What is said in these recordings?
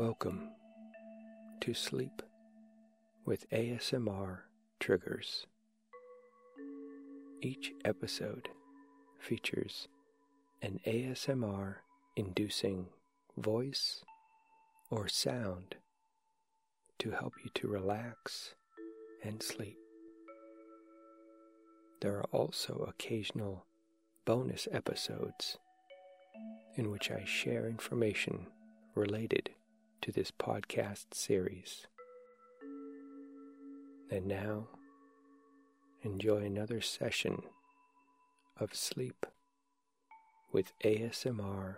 Welcome to Sleep with ASMR Triggers. Each episode features an ASMR inducing voice or sound to help you to relax and sleep. There are also occasional bonus episodes in which I share information related to this podcast series. And now, enjoy another session of sleep with ASMR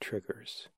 triggers.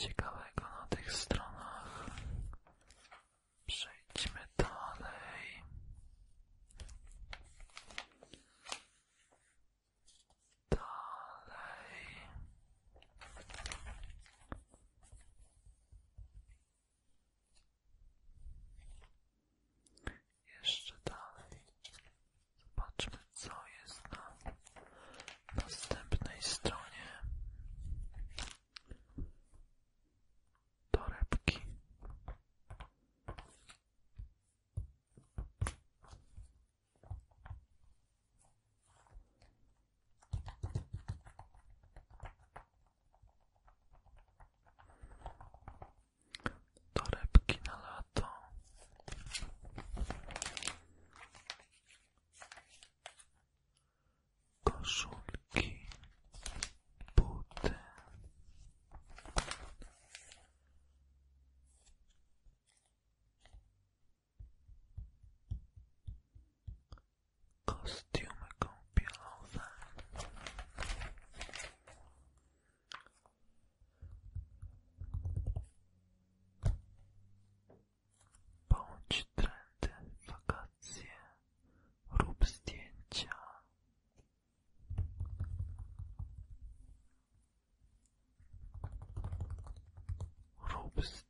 Ciekawego na tych stronach. helps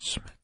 Sprawdźmy,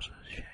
houses, yeah.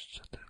Jeszcze